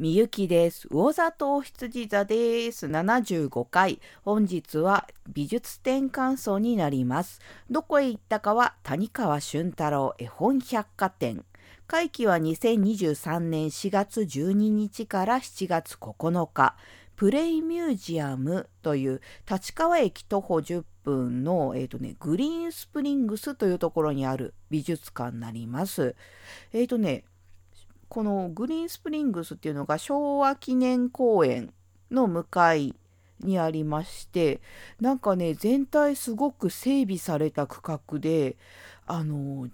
みゆきです。魚座と羊座です。75回。本日は美術展感想になります。どこへ行ったかは谷川俊太郎絵本百貨店。会期は2023年4月12日から7月9日。プレイミュージアムという立川駅徒歩10分の、えーとね、グリーンスプリングスというところにある美術館になります。えっ、とね、このグリーンスプリングスっていうのが昭和記念公園の向かいにありましてなんかね全体すごく整備された区画であの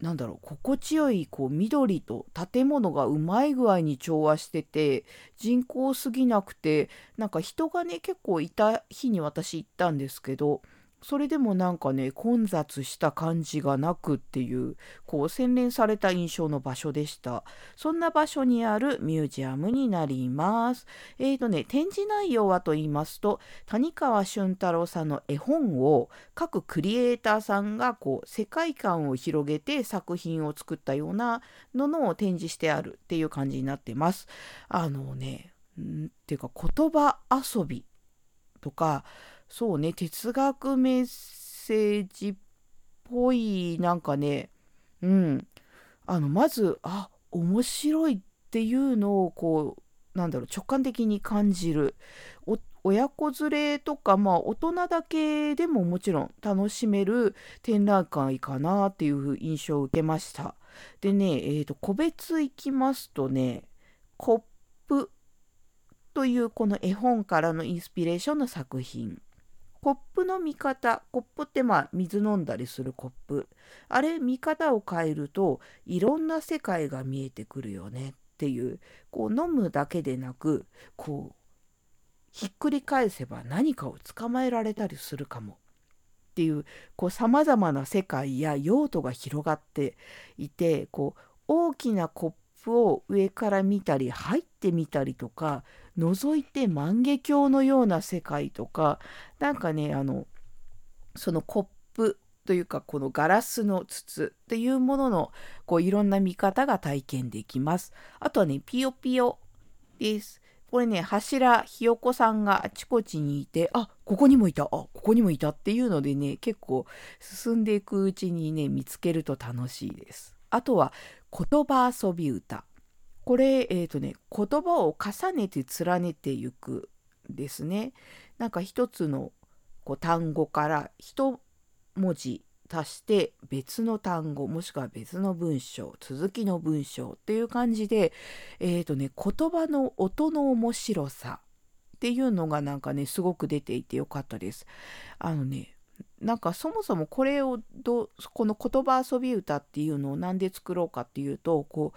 なんだろう心地よいこう緑と建物がうまい具合に調和してて人口すぎなくてなんか人がね結構いた日に私行ったんですけどそれでもなんかね混雑した感じがなくっていうこう洗練された印象の場所でした。そんな場所にあるミュージアムになります。えーとね展示内容はと言いますと谷川俊太郎さんの絵本を各クリエイターさんがこう世界観を広げて作品を作ったようなものを展示してあるっていう感じになってます。あのねんっていうか言葉遊びとかそうね哲学メッセージっぽいなんかねうん。あのまずあ面白いっていうのをこうなんだろう直感的に感じる。親子連れとかまあ大人だけでももちろん楽しめる展覧会かなっていう印象を受けました。でねえー、と個別いきますとねコップというこの絵本からのインスピレーションの作品。コップの見方コップってまあ水飲んだりするコップ。あれ見方を変えるといろんな世界が見えてくるよね。っていう。こう飲むだけでなくこうひっくり返せば何かを捕まえられたりするかも。っていうさまざまな世界や用途が広がっていてこう大きなコッププを上から見たり入ってみたりとか覗いて万華鏡のような世界とかなんかねあのそのコップというかこのガラスの筒っていうもののこういろんな見方が体験できます。あとはねピヨピヨです。これね柱ひよこさんがあちこちにいてあここにもいたあここにもいたっていうのでね結構進んでいくうちにね見つけると楽しいです。あとは言葉遊び歌これえっ、ー、とね言葉を重ねて連ねていくですねなんか一つのこう単語から一文字足して別の単語もしくは別の文章続きの文章っていう感じでえっ、ー、とね言葉の音の面白さっていうのがなんかねすごく出ていてよかったです。あのねなんかそもそもこれをどこの言葉遊び歌っていうのを何で作ろうかっていうとこ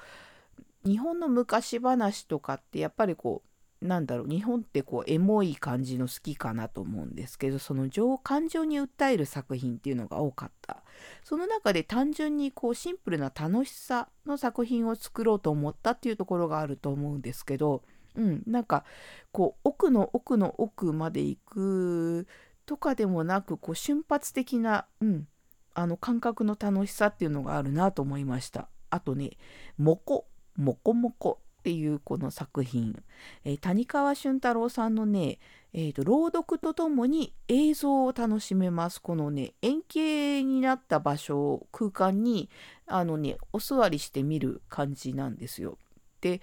う日本の昔話とかってやっぱりこうなんだろう日本ってこうエモい感じの好きかなと思うんですけどその情感情に訴える作品っていうのが多かった。その中で単純にこうシンプルな楽しさの作品を作ろうと思ったっていうところがあると思うんですけどうんなんかこう奥の奥の奥まで行くとかでもなくこう瞬発的な、うん、あの感覚の楽しさっていうのがあるなと思いました。あとね「もこもこもこ」っていうこの作品、えー、谷川俊太郎さんのね、えーと、朗読とともに映像を楽しめます。このね円形になった場所を空間にあのねお座りして見る感じなんですよ。で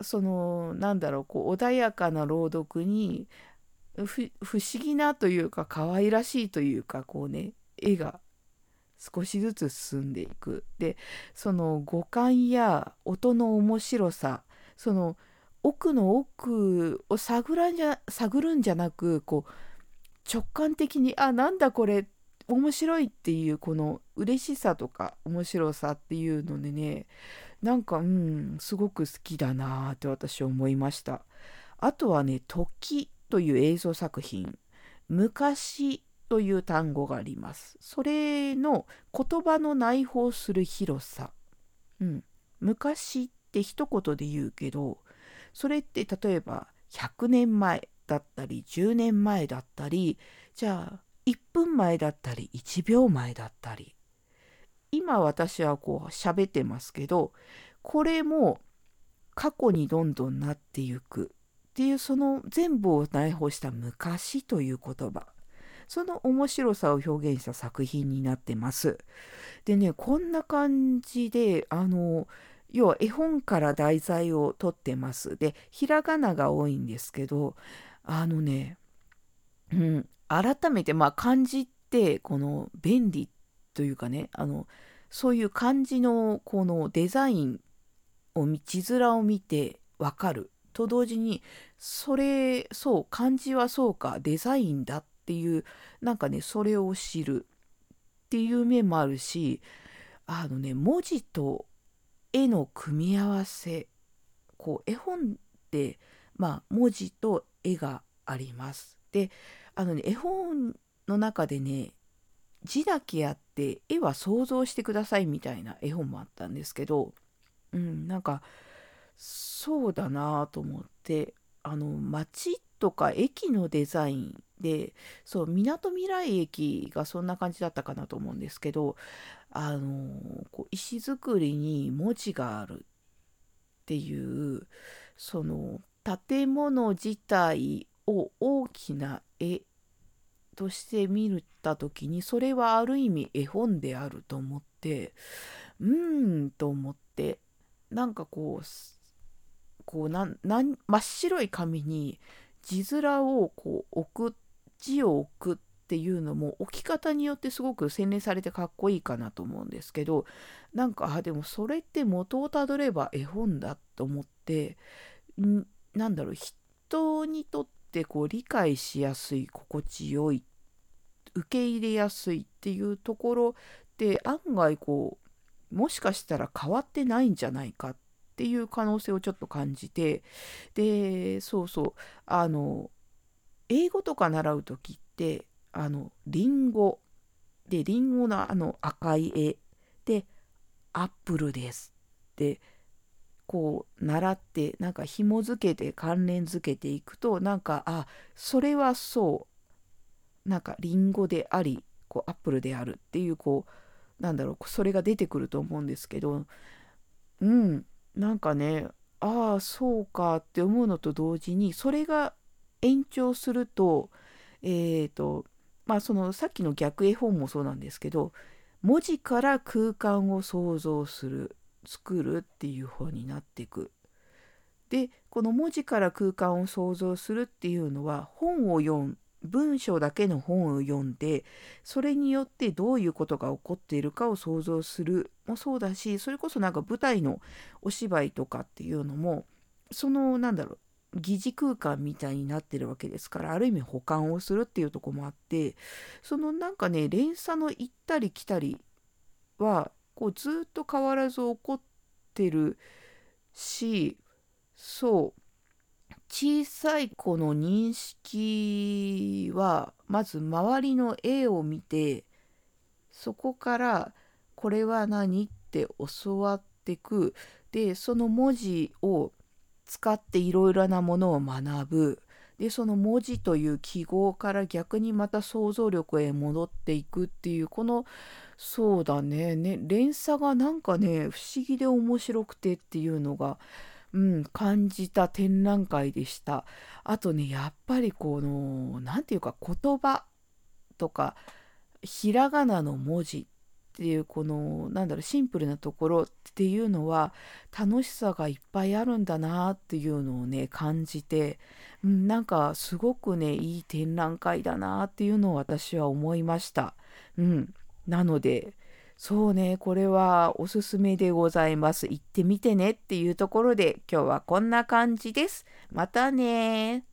そのなんだろうこう穏やかな朗読に不思議なというか可愛らしいというかこうね絵が少しずつ進んでいく。でその五感や音の面白さその奥の奥を探らんじゃ探るんじゃなくこう直感的にあなんだこれ面白いっていうこの嬉しさとか面白さっていうのでねなんかうんすごく好きだなって私思いました。あとはね時。という映像作品昔という単語があります。それの言葉の内包する広さ、うん、昔って一言で言うけどそれって例えば100年前だったり10年前だったりじゃあ1分前だったり1秒前だったり。今私はこう喋ってますけどこれも過去にどんどんなっていく。っていうその全部を内包した昔という言葉その面白さを表現した作品になってます。でねこんな感じであの要は絵本から題材を取ってます。でひらがなが多いんですけどあのね、うん、改めてまあ漢字ってこの便利というかねあのそういう漢字のこのデザインを字面を見てわかると同時にそれそう漢字はそうかデザインだっていうなんかねそれを知るっていう面もあるしあのね文字と絵の組み合わせこう絵本ってまあ文字と絵があります。であのね絵本の中でね字だけあって絵は想像してくださいみたいな絵本もあったんですけどうんなんかそうだなと思ってあの街とか駅のデザインでそうみなとみらい駅がそんな感じだったかなと思うんですけどあのこう石造りに文字があるっていうその建物自体を大きな絵として見た時にそれはある意味絵本であると思ってうーんと思ってなんかこうこうなんなん真っ白い紙に字面をこう置く字を置くっていうのも置き方によってすごく洗練されてかっこいいかなと思うんですけどなんかあでもそれって元をたどれば絵本だと思ってんなんだろう人にとってこう理解しやすい心地よい受け入れやすいっていうところで案外こうもしかしたら変わってないんじゃないかっっていう可能性をちょっと感じてでそうそう。あの英語とか習う時ってあのリンゴ。でリンゴのあの赤い絵。でアップルです。ってこう習ってなんか紐付けて関連付けていくとなんかあそれはそう。なんかリンゴでありこうアップルであるっていうこうなんだろうそれが出てくると思うんですけど。うん。なんかねああそうかって思うのと同時にそれが延長するとえっ、ー、とまあそのさっきの逆絵本もそうなんですけど文字から空間を想像する作るっていう方になっていく。でこの文字から空間を想像するっていうのは本を読ん文章だけの本を読んでそれによってどういうことが起こっているかを想像するもそうだしそれこそなんか舞台のお芝居とかっていうのもそのなんだろう疑似空間みたいになってるわけですからある意味保管をするっていうとこもあってそのなんかね連鎖の行ったり来たりはこうずっと変わらず起こってるしそう小さい子の認識はまず周りの絵を見てそこからこれは何って教わってくでその文字を使っていろいろなものを学ぶ。でその文字という記号から逆にまた想像力へ戻っていくっていうこのそうだね。ね連鎖がなんかね不思議で面白くてっていうのがうん、感じた展覧会でした。あとね、やっぱりこの、何て言うか言葉とか、ひらがなの文字っていうこのなんだろうシンプルなところっていうのは楽しさがいっぱいあるんだなっていうのをね感じて、うん、なんかすごくねいい展覧会だなっていうのを私は思いました。うん、なのでそうね、これはおすすめでございます。行ってみてねっていうところで今日はこんな感じです。またね